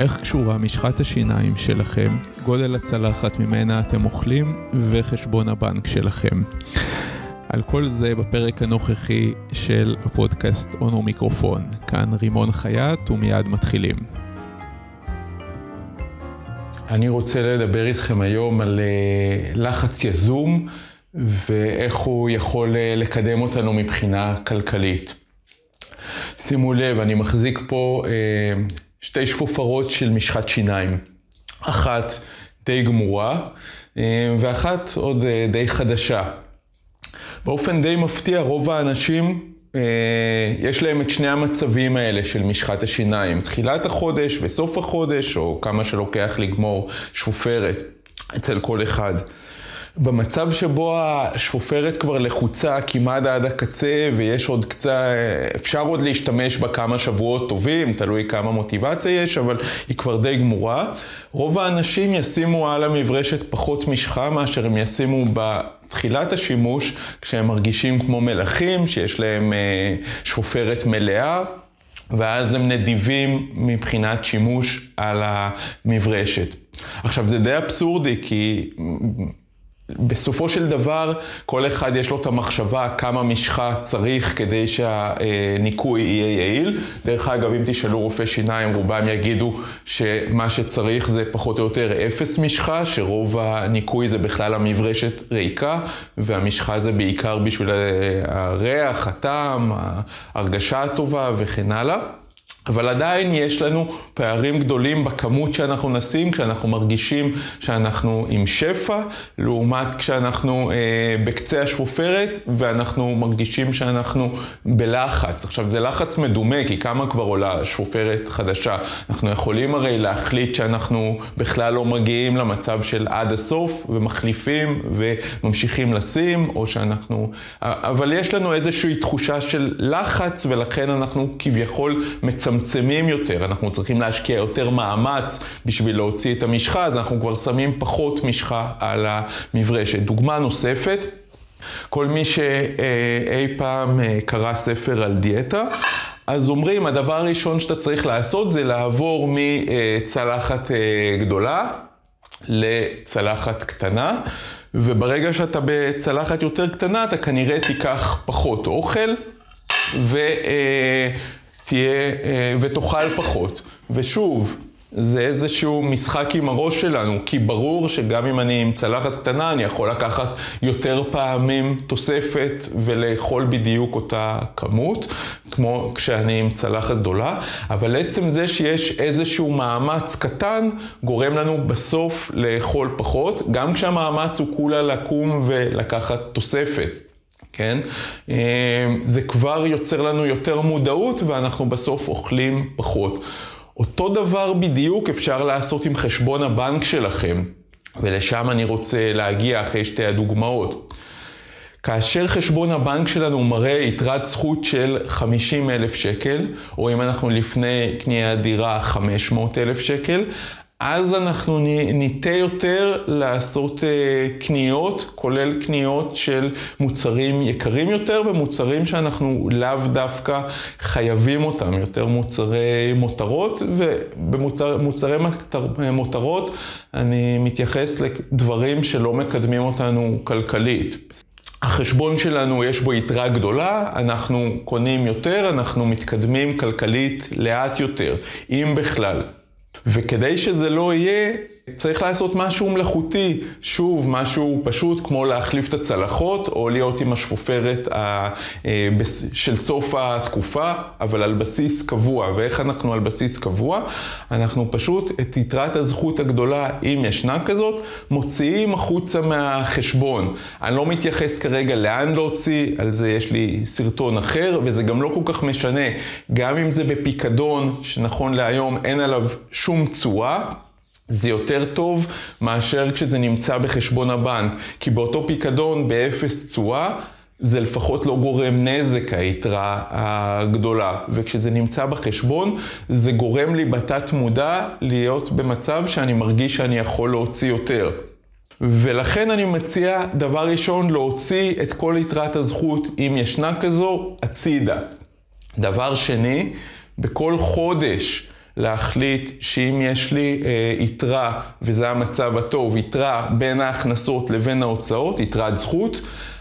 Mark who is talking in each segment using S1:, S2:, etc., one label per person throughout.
S1: איך קשורה משחת השיניים שלכם, גודל הצלחת ממנה אתם אוכלים וחשבון הבנק שלכם. על כל זה בפרק הנוכחי של הפודקאסט אונו מיקרופון. כאן רימון חייט ומיד מתחילים.
S2: אני רוצה לדבר איתכם היום על אה, לחץ יזום ואיך הוא יכול אה, לקדם אותנו מבחינה כלכלית. שימו לב, אני מחזיק פה אה, שתי שפופרות של משחת שיניים. אחת די גמורה, ואחת עוד די חדשה. באופן די מפתיע, רוב האנשים, יש להם את שני המצבים האלה של משחת השיניים. תחילת החודש וסוף החודש, או כמה שלוקח לגמור שפופרת אצל כל אחד. במצב שבו השפופרת כבר לחוצה כמעט עד הקצה ויש עוד קצת, אפשר עוד להשתמש בה כמה שבועות טובים, תלוי כמה מוטיבציה יש, אבל היא כבר די גמורה. רוב האנשים ישימו על המברשת פחות משחה מאשר הם ישימו בתחילת השימוש, כשהם מרגישים כמו מלכים, שיש להם אה, שפופרת מלאה. ואז הם נדיבים מבחינת שימוש על המברשת. עכשיו זה די אבסורדי כי בסופו של דבר, כל אחד יש לו את המחשבה כמה משחה צריך כדי שהניקוי יהיה יעיל. דרך אגב, אם תשאלו רופאי שיניים, רובם יגידו שמה שצריך זה פחות או יותר אפס משחה, שרוב הניקוי זה בכלל המברשת ריקה, והמשחה זה בעיקר בשביל הריח, הטעם, ההרגשה הטובה וכן הלאה. אבל עדיין יש לנו פערים גדולים בכמות שאנחנו נשים, כשאנחנו מרגישים שאנחנו עם שפע, לעומת כשאנחנו אה, בקצה השפופרת ואנחנו מרגישים שאנחנו בלחץ. עכשיו זה לחץ מדומה, כי כמה כבר עולה שפופרת חדשה? אנחנו יכולים הרי להחליט שאנחנו בכלל לא מגיעים למצב של עד הסוף ומחליפים וממשיכים לשים, או שאנחנו... אבל יש לנו איזושהי תחושה של לחץ ולכן אנחנו כביכול מצמצמים. מצמצמים יותר, אנחנו צריכים להשקיע יותר מאמץ בשביל להוציא את המשחה, אז אנחנו כבר שמים פחות משחה על המברשת. דוגמה נוספת, כל מי שאי פעם אה, קרא ספר על דיאטה, אז אומרים, הדבר הראשון שאתה צריך לעשות זה לעבור מצלחת אה, גדולה לצלחת קטנה, וברגע שאתה בצלחת יותר קטנה, אתה כנראה תיקח פחות אוכל, ו... תהיה אה, ותאכל פחות. ושוב, זה איזשהו משחק עם הראש שלנו, כי ברור שגם אם אני עם צלחת קטנה, אני יכול לקחת יותר פעמים תוספת ולאכול בדיוק אותה כמות, כמו כשאני עם צלחת גדולה, אבל עצם זה שיש איזשהו מאמץ קטן, גורם לנו בסוף לאכול פחות, גם כשהמאמץ הוא כולה לקום ולקחת תוספת. כן? אמ, זה כבר יוצר לנו יותר מודעות ואנחנו בסוף אוכלים פחות. אותו דבר בדיוק אפשר לעשות עם חשבון הבנק שלכם, ולשם אני רוצה להגיע אחרי שתי הדוגמאות. כאשר חשבון הבנק שלנו מראה יתרת זכות של 50 אלף שקל, או אם אנחנו לפני קניית דירה 500 אלף שקל, אז אנחנו ניטה יותר לעשות אה, קניות, כולל קניות של מוצרים יקרים יותר ומוצרים שאנחנו לאו דווקא חייבים אותם, יותר מוצרי מותרות, ובמוצרי מותרות אני מתייחס לדברים שלא מקדמים אותנו כלכלית. החשבון שלנו יש בו יתרה גדולה, אנחנו קונים יותר, אנחנו מתקדמים כלכלית לאט יותר, אם בכלל. וכדי שזה לא יהיה, צריך לעשות משהו מלאכותי. שוב, משהו פשוט כמו להחליף את הצלחות, או להיות עם השפופרת אה, של סוף התקופה, אבל על בסיס קבוע. ואיך אנחנו על בסיס קבוע? אנחנו פשוט את יתרת הזכות הגדולה, אם ישנה כזאת, מוציאים החוצה מהחשבון. אני לא מתייחס כרגע לאן להוציא, על זה יש לי סרטון אחר, וזה גם לא כל כך משנה. גם אם זה בפיקדון, שנכון להיום אין עליו שום תשואה. זה יותר טוב מאשר כשזה נמצא בחשבון הבנק. כי באותו פיקדון באפס תשואה, זה לפחות לא גורם נזק, היתרה הגדולה. וכשזה נמצא בחשבון, זה גורם לי בתת מודע להיות במצב שאני מרגיש שאני יכול להוציא יותר. ולכן אני מציע, דבר ראשון, להוציא את כל יתרת הזכות, אם ישנה כזו, הצידה. דבר שני, בכל חודש להחליט שאם יש לי אה, יתרה, וזה המצב הטוב, יתרה בין ההכנסות לבין ההוצאות, יתרת זכות,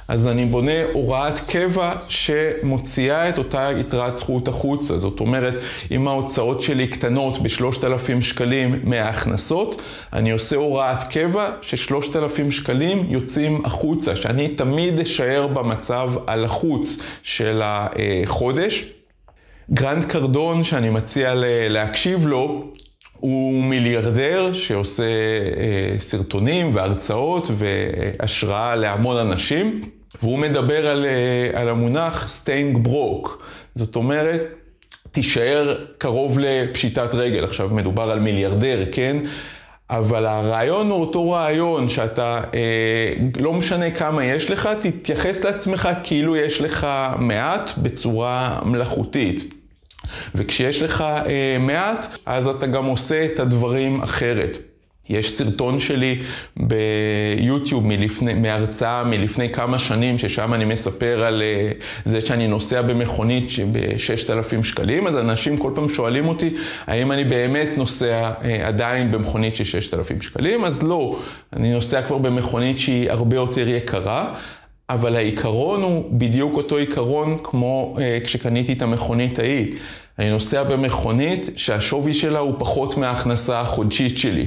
S2: אז אני בונה הוראת קבע שמוציאה את אותה יתרת זכות החוצה. זאת אומרת, אם ההוצאות שלי קטנות ב-3,000 שקלים מההכנסות, אני עושה הוראת קבע ש-3,000 שקלים יוצאים החוצה, שאני תמיד אשאר במצב הלחוץ של החודש. גרנט קרדון, שאני מציע להקשיב לו, הוא מיליארדר שעושה אה, סרטונים והרצאות והשראה להמון אנשים. והוא מדבר על, אה, על המונח staying broke. זאת אומרת, תישאר קרוב לפשיטת רגל. עכשיו מדובר על מיליארדר, כן? אבל הרעיון הוא אותו רעיון, שאתה, אה, לא משנה כמה יש לך, תתייחס לעצמך כאילו יש לך מעט בצורה מלאכותית. וכשיש לך אה, מעט, אז אתה גם עושה את הדברים אחרת. יש סרטון שלי ביוטיוב מלפני, מהרצאה מלפני כמה שנים, ששם אני מספר על uh, זה שאני נוסע במכונית ב-6,000 שקלים, אז אנשים כל פעם שואלים אותי, האם אני באמת נוסע uh, עדיין במכונית של 6,000 שקלים? אז לא, אני נוסע כבר במכונית שהיא הרבה יותר יקרה. אבל העיקרון הוא בדיוק אותו עיקרון כמו uh, כשקניתי את המכונית ההיא. אני נוסע במכונית שהשווי שלה הוא פחות מההכנסה החודשית שלי.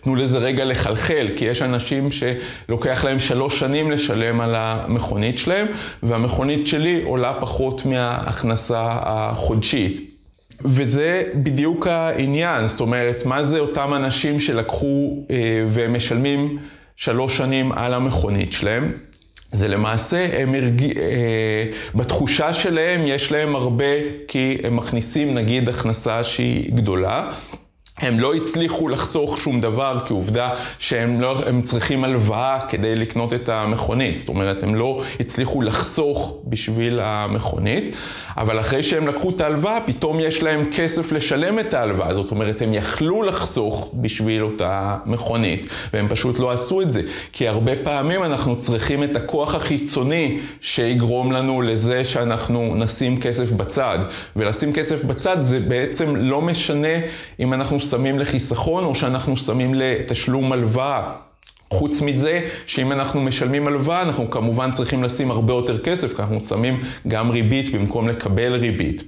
S2: תנו לזה רגע לחלחל, כי יש אנשים שלוקח להם שלוש שנים לשלם על המכונית שלהם, והמכונית שלי עולה פחות מההכנסה החודשית. וזה בדיוק העניין, זאת אומרת, מה זה אותם אנשים שלקחו אה, ומשלמים שלוש שנים על המכונית שלהם? זה למעשה, הם הרג... אה, בתחושה שלהם יש להם הרבה, כי הם מכניסים נגיד הכנסה שהיא גדולה. הם לא הצליחו לחסוך שום דבר, כי עובדה שהם לא, הם צריכים הלוואה כדי לקנות את המכונית. זאת אומרת, הם לא הצליחו לחסוך בשביל המכונית, אבל אחרי שהם לקחו את ההלוואה, פתאום יש להם כסף לשלם את ההלוואה. זאת אומרת, הם יכלו לחסוך בשביל אותה מכונית, והם פשוט לא עשו את זה. כי הרבה פעמים אנחנו צריכים את הכוח החיצוני שיגרום לנו לזה שאנחנו נשים כסף בצד. ולשים כסף בצד זה בעצם לא משנה אם אנחנו שמים לחיסכון או שאנחנו שמים לתשלום הלוואה. חוץ מזה, שאם אנחנו משלמים הלוואה, אנחנו כמובן צריכים לשים הרבה יותר כסף, כי אנחנו שמים גם ריבית במקום לקבל ריבית.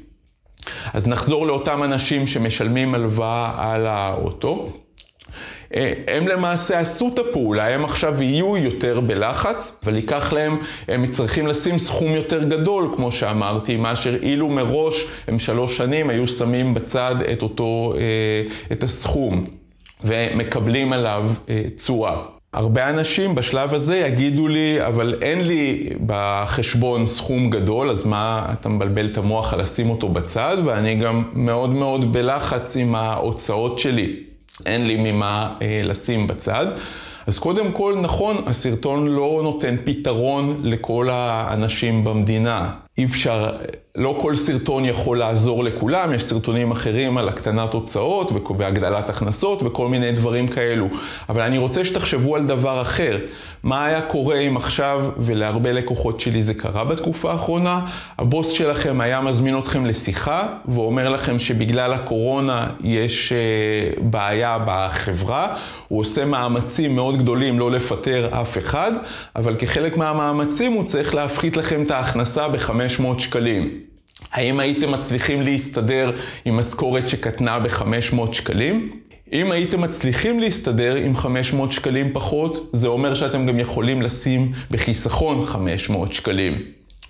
S2: אז נחזור לאותם אנשים שמשלמים הלוואה על האוטו. אה, הם למעשה עשו את הפעולה, הם עכשיו יהיו יותר בלחץ, אבל ייקח להם, הם צריכים לשים סכום יותר גדול, כמו שאמרתי, מאשר אילו מראש הם שלוש שנים היו שמים בצד את אותו, אה, את הסכום, ומקבלים עליו אה, תשואה. הרבה אנשים בשלב הזה יגידו לי, אבל אין לי בחשבון סכום גדול, אז מה אתה מבלבל את המוח על לשים אותו בצד? ואני גם מאוד מאוד בלחץ עם ההוצאות שלי. אין לי ממה אה, לשים בצד. אז קודם כל, נכון, הסרטון לא נותן פתרון לכל האנשים במדינה. אי אפשר, לא כל סרטון יכול לעזור לכולם, יש סרטונים אחרים על הקטנת הוצאות והגדלת הכנסות וכל מיני דברים כאלו. אבל אני רוצה שתחשבו על דבר אחר. מה היה קורה אם עכשיו, ולהרבה לקוחות שלי זה קרה בתקופה האחרונה, הבוס שלכם היה מזמין אתכם לשיחה ואומר לכם שבגלל הקורונה יש uh, בעיה בחברה, הוא עושה מאמצים מאוד גדולים לא לפטר אף אחד, אבל כחלק מהמאמצים הוא צריך להפחית לכם את ההכנסה בחמש... 500 שקלים. האם הייתם מצליחים להסתדר עם משכורת שקטנה ב-500 שקלים? אם הייתם מצליחים להסתדר עם 500 שקלים פחות, זה אומר שאתם גם יכולים לשים בחיסכון 500 שקלים.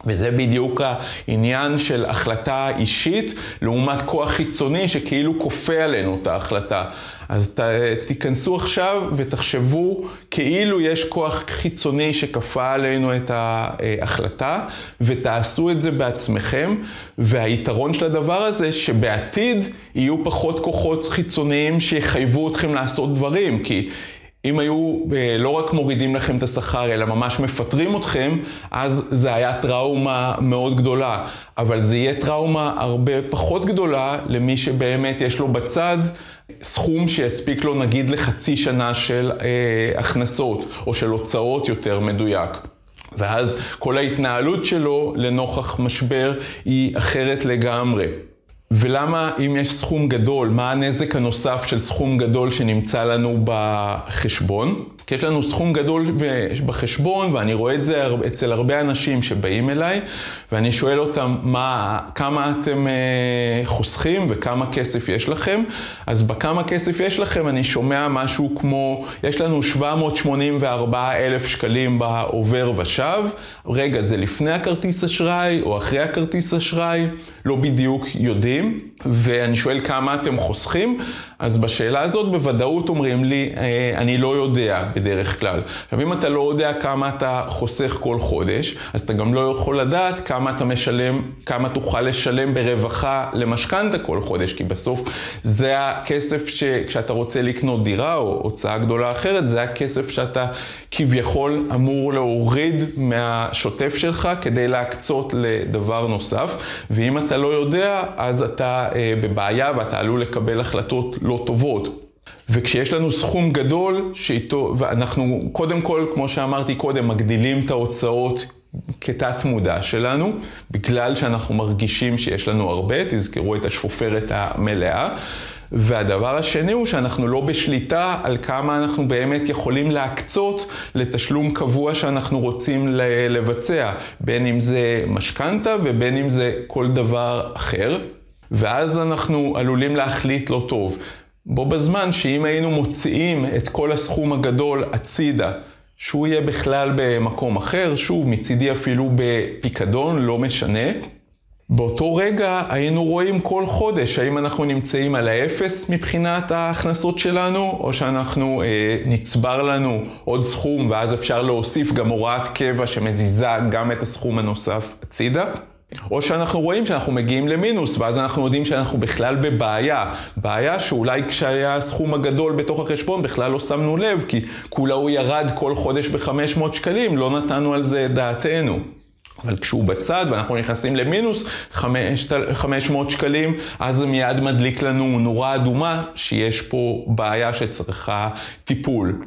S2: וזה בדיוק העניין של החלטה אישית לעומת כוח חיצוני שכאילו כופה עלינו את ההחלטה. אז ת, תיכנסו עכשיו ותחשבו כאילו יש כוח חיצוני שכפה עלינו את ההחלטה, ותעשו את זה בעצמכם. והיתרון של הדבר הזה, שבעתיד יהיו פחות כוחות חיצוניים שיחייבו אתכם לעשות דברים. כי אם היו אה, לא רק מורידים לכם את השכר, אלא ממש מפטרים אתכם, אז זה היה טראומה מאוד גדולה. אבל זה יהיה טראומה הרבה פחות גדולה למי שבאמת יש לו בצד סכום שיספיק לו נגיד לחצי שנה של אה, הכנסות, או של הוצאות יותר מדויק. ואז כל ההתנהלות שלו לנוכח משבר היא אחרת לגמרי. ולמה אם יש סכום גדול, מה הנזק הנוסף של סכום גדול שנמצא לנו בחשבון? כי יש לנו סכום גדול בחשבון, ואני רואה את זה אצל הרבה אנשים שבאים אליי, ואני שואל אותם מה, כמה אתם אה, חוסכים וכמה כסף יש לכם. אז בכמה כסף יש לכם אני שומע משהו כמו, יש לנו 784 אלף שקלים בעובר ושב. רגע, זה לפני הכרטיס אשראי או אחרי הכרטיס אשראי? לא בדיוק יודעים. ואני שואל כמה אתם חוסכים, אז בשאלה הזאת בוודאות אומרים לי, אה, אני לא יודע בדרך כלל. עכשיו, אם אתה לא יודע כמה אתה חוסך כל חודש, אז אתה גם לא יכול לדעת כמה אתה משלם, כמה תוכל לשלם ברווחה למשכנתה כל חודש, כי בסוף זה הכסף שכשאתה רוצה לקנות דירה או הוצאה גדולה אחרת, זה הכסף שאתה כביכול אמור להוריד מהשוטף שלך כדי להקצות לדבר נוסף, ואם אתה לא יודע, אז אתה בבעיה ואתה עלול לקבל החלטות לא טובות. וכשיש לנו סכום גדול, שאיתו, ואנחנו קודם כל, כמו שאמרתי קודם, מגדילים את ההוצאות כתת מודע שלנו, בגלל שאנחנו מרגישים שיש לנו הרבה, תזכרו את השפופרת המלאה. והדבר השני הוא שאנחנו לא בשליטה על כמה אנחנו באמת יכולים להקצות לתשלום קבוע שאנחנו רוצים לבצע, בין אם זה משכנתה ובין אם זה כל דבר אחר. ואז אנחנו עלולים להחליט לא טוב. בו בזמן שאם היינו מוציאים את כל הסכום הגדול הצידה, שהוא יהיה בכלל במקום אחר, שוב, מצידי אפילו בפיקדון, לא משנה. באותו רגע היינו רואים כל חודש האם אנחנו נמצאים על האפס מבחינת ההכנסות שלנו, או שאנחנו, אה, נצבר לנו עוד סכום ואז אפשר להוסיף גם הוראת קבע שמזיזה גם את הסכום הנוסף הצידה. או שאנחנו רואים שאנחנו מגיעים למינוס, ואז אנחנו יודעים שאנחנו בכלל בבעיה. בעיה שאולי כשהיה הסכום הגדול בתוך החשבון בכלל לא שמנו לב, כי כל עוד הוא ירד כל חודש ב-500 שקלים, לא נתנו על זה את דעתנו. אבל כשהוא בצד ואנחנו נכנסים למינוס 500 שקלים, אז זה מיד מדליק לנו נורה אדומה שיש פה בעיה שצריכה טיפול.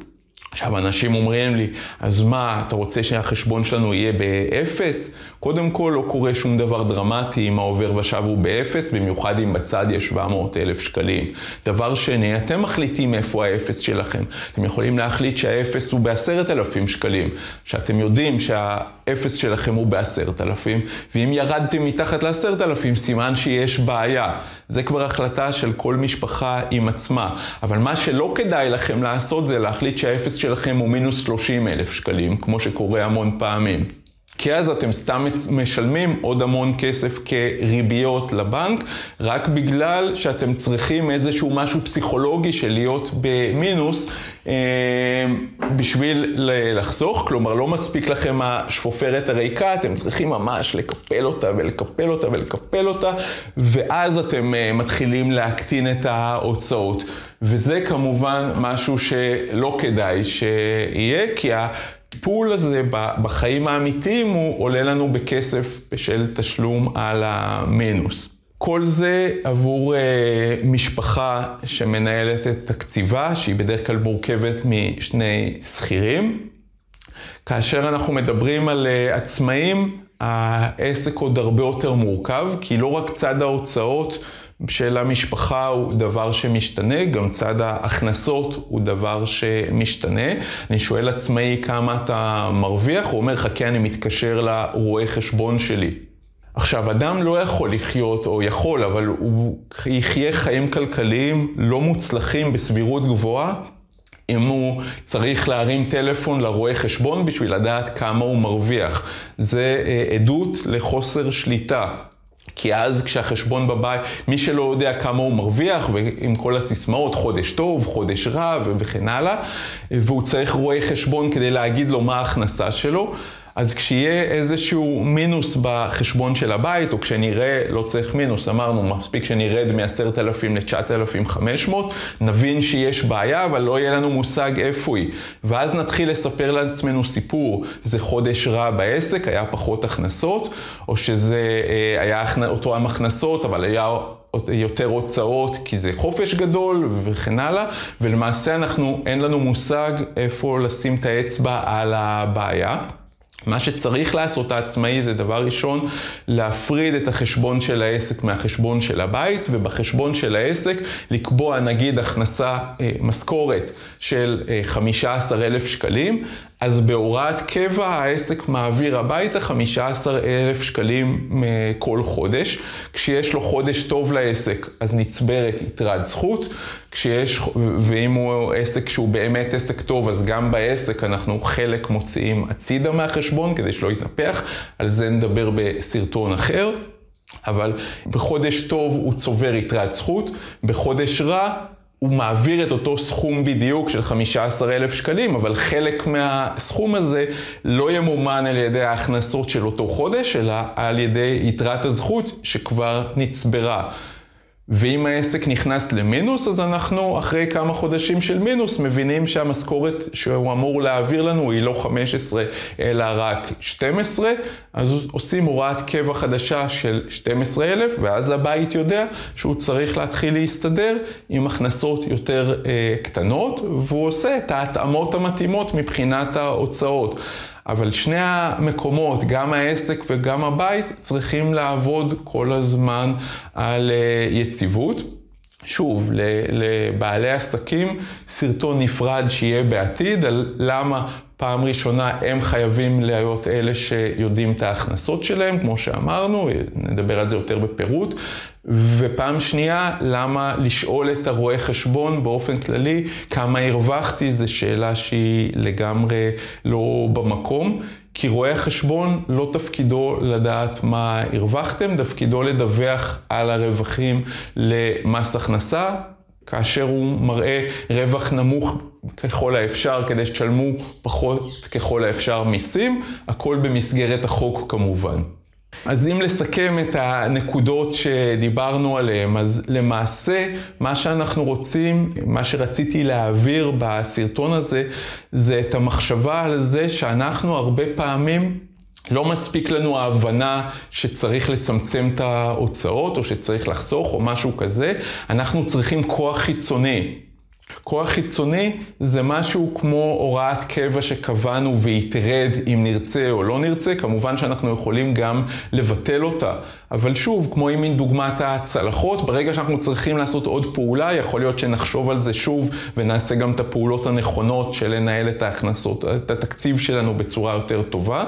S2: עכשיו, אנשים אומרים לי, אז מה, אתה רוצה שהחשבון שלנו יהיה באפס? קודם כל, לא קורה שום דבר דרמטי אם העובר ושב הוא באפס, במיוחד אם בצד יש 700 אלף שקלים. דבר שני, אתם מחליטים איפה האפס שלכם. אתם יכולים להחליט שהאפס הוא בעשרת אלפים שקלים, שאתם יודעים שהאפס שלכם הוא בעשרת אלפים, ואם ירדתם מתחת לעשרת אלפים, סימן שיש בעיה. זה כבר החלטה של כל משפחה עם עצמה. אבל מה שלא כדאי לכם לעשות זה להחליט שהאפס שלכם הוא מינוס 30 אלף שקלים, כמו שקורה המון פעמים. כי אז אתם סתם משלמים עוד המון כסף כריביות לבנק, רק בגלל שאתם צריכים איזשהו משהו פסיכולוגי של להיות במינוס אה, בשביל לחסוך. כלומר, לא מספיק לכם השפופרת הריקה, אתם צריכים ממש לקפל אותה ולקפל אותה ולקפל אותה, ואז אתם אה, מתחילים להקטין את ההוצאות. וזה כמובן משהו שלא כדאי שיהיה, כי ה... הטיפול הזה בחיים האמיתיים הוא עולה לנו בכסף בשל תשלום על המינוס. כל זה עבור uh, משפחה שמנהלת את תקציבה, שהיא בדרך כלל מורכבת משני שכירים. כאשר אנחנו מדברים על uh, עצמאים, העסק עוד הרבה יותר מורכב, כי לא רק צד ההוצאות של המשפחה הוא דבר שמשתנה, גם צד ההכנסות הוא דבר שמשתנה. אני שואל עצמאי כמה אתה מרוויח, הוא אומר, חכה, אני מתקשר לרואה חשבון שלי. עכשיו, אדם לא יכול לחיות, או יכול, אבל הוא יחיה חיים כלכליים לא מוצלחים בסבירות גבוהה, אם הוא צריך להרים טלפון לרואה חשבון בשביל לדעת כמה הוא מרוויח. זה אה, עדות לחוסר שליטה. כי אז כשהחשבון בבית, מי שלא יודע כמה הוא מרוויח, ועם כל הסיסמאות, חודש טוב, חודש רע וכן הלאה, והוא צריך רואה חשבון כדי להגיד לו מה ההכנסה שלו, אז כשיהיה איזשהו מינוס בחשבון של הבית, או כשנראה, לא צריך מינוס, אמרנו, מספיק שנרד מ-10,000 ל-9,500, נבין שיש בעיה, אבל לא יהיה לנו מושג איפה היא. ואז נתחיל לספר לעצמנו סיפור, זה חודש רע בעסק, היה פחות הכנסות, או שזה אה, היה אותו עם הכנסות, אבל היה יותר הוצאות כי זה חופש גדול וכן הלאה, ולמעשה אנחנו, אין לנו מושג איפה לשים את האצבע על הבעיה. מה שצריך לעשות העצמאי זה דבר ראשון, להפריד את החשבון של העסק מהחשבון של הבית, ובחשבון של העסק לקבוע נגיד הכנסה, אה, משכורת של 15,000 שקלים, אז בהוראת קבע העסק מעביר הביתה 15,000 שקלים כל חודש. כשיש לו חודש טוב לעסק, אז נצברת יתרת זכות. כשיש, ואם הוא עסק שהוא באמת עסק טוב, אז גם בעסק אנחנו חלק מוציאים הצידה מהחשבון כדי שלא יתנפח. על זה נדבר בסרטון אחר. אבל בחודש טוב הוא צובר יתרת זכות, בחודש רע הוא מעביר את אותו סכום בדיוק של 15,000 שקלים, אבל חלק מהסכום הזה לא ימומן על ידי ההכנסות של אותו חודש, אלא על ידי יתרת הזכות שכבר נצברה. ואם העסק נכנס למינוס, אז אנחנו אחרי כמה חודשים של מינוס מבינים שהמשכורת שהוא אמור להעביר לנו היא לא 15 אלא רק 12, אז עושים הוראת קבע חדשה של 12,000, ואז הבית יודע שהוא צריך להתחיל להסתדר עם הכנסות יותר אה, קטנות, והוא עושה את ההתאמות המתאימות מבחינת ההוצאות. אבל שני המקומות, גם העסק וגם הבית, צריכים לעבוד כל הזמן על אה, יציבות. שוב, לבעלי עסקים, סרטון נפרד שיהיה בעתיד על למה פעם ראשונה הם חייבים להיות אלה שיודעים את ההכנסות שלהם, כמו שאמרנו, נדבר על זה יותר בפירוט. ופעם שנייה, למה לשאול את הרואה חשבון באופן כללי כמה הרווחתי, זו שאלה שהיא לגמרי לא במקום. כי רואה חשבון לא תפקידו לדעת מה הרווחתם, תפקידו לדווח על הרווחים למס הכנסה, כאשר הוא מראה רווח נמוך ככל האפשר כדי שתשלמו פחות ככל האפשר מיסים, הכל במסגרת החוק כמובן. אז אם לסכם את הנקודות שדיברנו עליהן, אז למעשה מה שאנחנו רוצים, מה שרציתי להעביר בסרטון הזה, זה את המחשבה על זה שאנחנו הרבה פעמים לא מספיק לנו ההבנה שצריך לצמצם את ההוצאות או שצריך לחסוך או משהו כזה, אנחנו צריכים כוח חיצוני. כוח חיצוני זה משהו כמו הוראת קבע שקבענו והיא תרד אם נרצה או לא נרצה, כמובן שאנחנו יכולים גם לבטל אותה. אבל שוב, כמו עם דוגמת הצלחות, ברגע שאנחנו צריכים לעשות עוד פעולה, יכול להיות שנחשוב על זה שוב ונעשה גם את הפעולות הנכונות של לנהל את ההכנסות, את התקציב שלנו בצורה יותר טובה.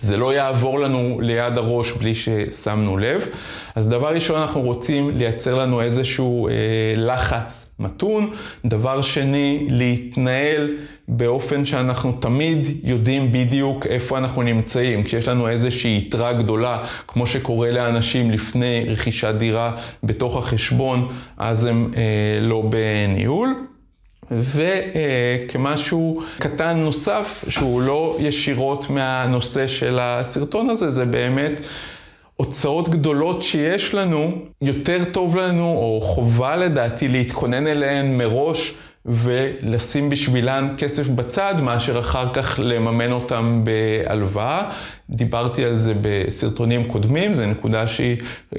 S2: זה לא יעבור לנו ליד הראש בלי ששמנו לב. אז דבר ראשון, אנחנו רוצים לייצר לנו איזשהו אה, לחץ מתון. דבר שני, להתנהל באופן שאנחנו תמיד יודעים בדיוק איפה אנחנו נמצאים. כשיש לנו איזושהי יתרה גדולה, כמו שקורה לאנשים לפני רכישת דירה בתוך החשבון, אז הם אה, לא בניהול. וכמשהו קטן נוסף, שהוא לא ישירות מהנושא של הסרטון הזה, זה באמת הוצאות גדולות שיש לנו, יותר טוב לנו, או חובה לדעתי, להתכונן אליהן מראש. ולשים בשבילן כסף בצד, מאשר אחר כך לממן אותם בהלוואה. דיברתי על זה בסרטונים קודמים, זו נקודה שהיא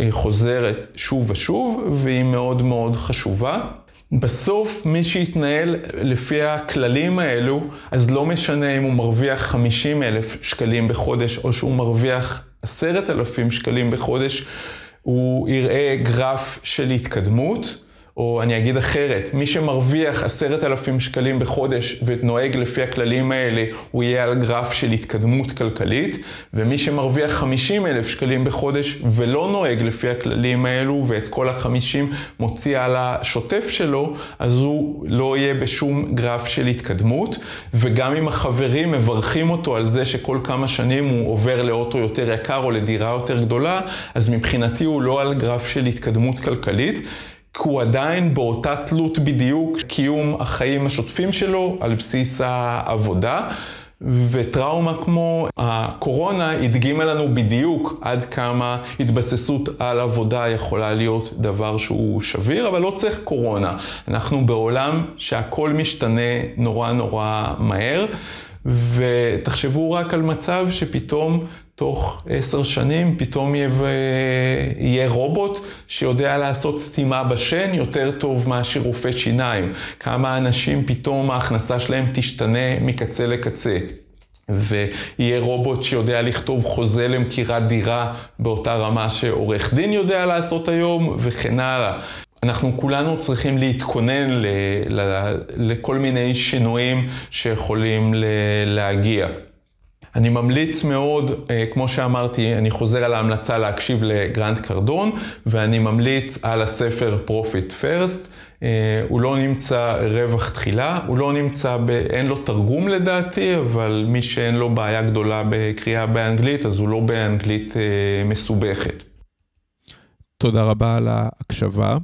S2: חוזרת שוב ושוב, והיא מאוד מאוד חשובה. בסוף מי שיתנהל לפי הכללים האלו, אז לא משנה אם הוא מרוויח 50 אלף שקלים בחודש או שהוא מרוויח 10,000 שקלים בחודש, הוא יראה גרף של התקדמות. או אני אגיד אחרת, מי שמרוויח עשרת אלפים שקלים בחודש ונוהג לפי הכללים האלה, הוא יהיה על גרף של התקדמות כלכלית, ומי שמרוויח חמישים אלף שקלים בחודש ולא נוהג לפי הכללים האלו, ואת כל החמישים מוציא על השוטף שלו, אז הוא לא יהיה בשום גרף של התקדמות, וגם אם החברים מברכים אותו על זה שכל כמה שנים הוא עובר לאוטו יותר יקר או לדירה יותר גדולה, אז מבחינתי הוא לא על גרף של התקדמות כלכלית. כי הוא עדיין באותה תלות בדיוק, קיום החיים השוטפים שלו על בסיס העבודה. וטראומה כמו הקורונה הדגימה לנו בדיוק עד כמה התבססות על עבודה יכולה להיות דבר שהוא שביר, אבל לא צריך קורונה. אנחנו בעולם שהכל משתנה נורא נורא מהר, ותחשבו רק על מצב שפתאום תוך עשר שנים פתאום יהיה, יהיה רובוט שיודע לעשות סתימה בשן יותר טוב מאשר רופא שיניים. כמה אנשים פתאום ההכנסה שלהם תשתנה מקצה לקצה. ויהיה רובוט שיודע לכתוב חוזה למכירת דירה באותה רמה שעורך דין יודע לעשות היום, וכן הלאה. אנחנו כולנו צריכים להתכונן ל, ל, לכל מיני שינויים שיכולים ל, להגיע. אני ממליץ מאוד, אה, כמו שאמרתי, אני חוזר על ההמלצה להקשיב לגרנד קרדון, ואני ממליץ על הספר Profit First. אה, הוא לא נמצא רווח תחילה, הוא לא נמצא, ב, אין לו תרגום לדעתי, אבל מי שאין לו בעיה גדולה בקריאה באנגלית, אז הוא לא באנגלית אה, מסובכת.
S1: תודה רבה על ההקשבה.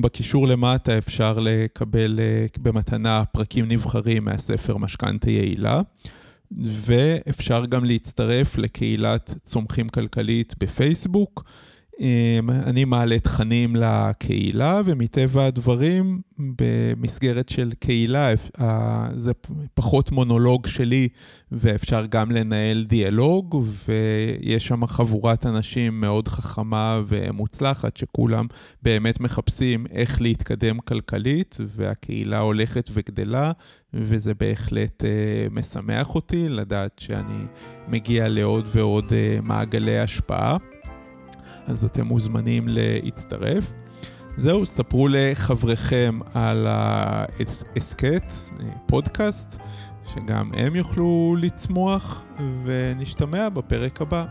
S1: בקישור למטה אפשר לקבל במתנה פרקים נבחרים מהספר משכנתה יעילה. ואפשר גם להצטרף לקהילת צומחים כלכלית בפייסבוק. אני מעלה תכנים לקהילה, ומטבע הדברים, במסגרת של קהילה, זה פחות מונולוג שלי, ואפשר גם לנהל דיאלוג, ויש שם חבורת אנשים מאוד חכמה ומוצלחת, שכולם באמת מחפשים איך להתקדם כלכלית, והקהילה הולכת וגדלה, וזה בהחלט uh, משמח אותי לדעת שאני מגיע לעוד ועוד uh, מעגלי השפעה. אז אתם מוזמנים להצטרף. זהו, ספרו לחבריכם על ההסכת, פודקאסט, שגם הם יוכלו לצמוח, ונשתמע בפרק הבא.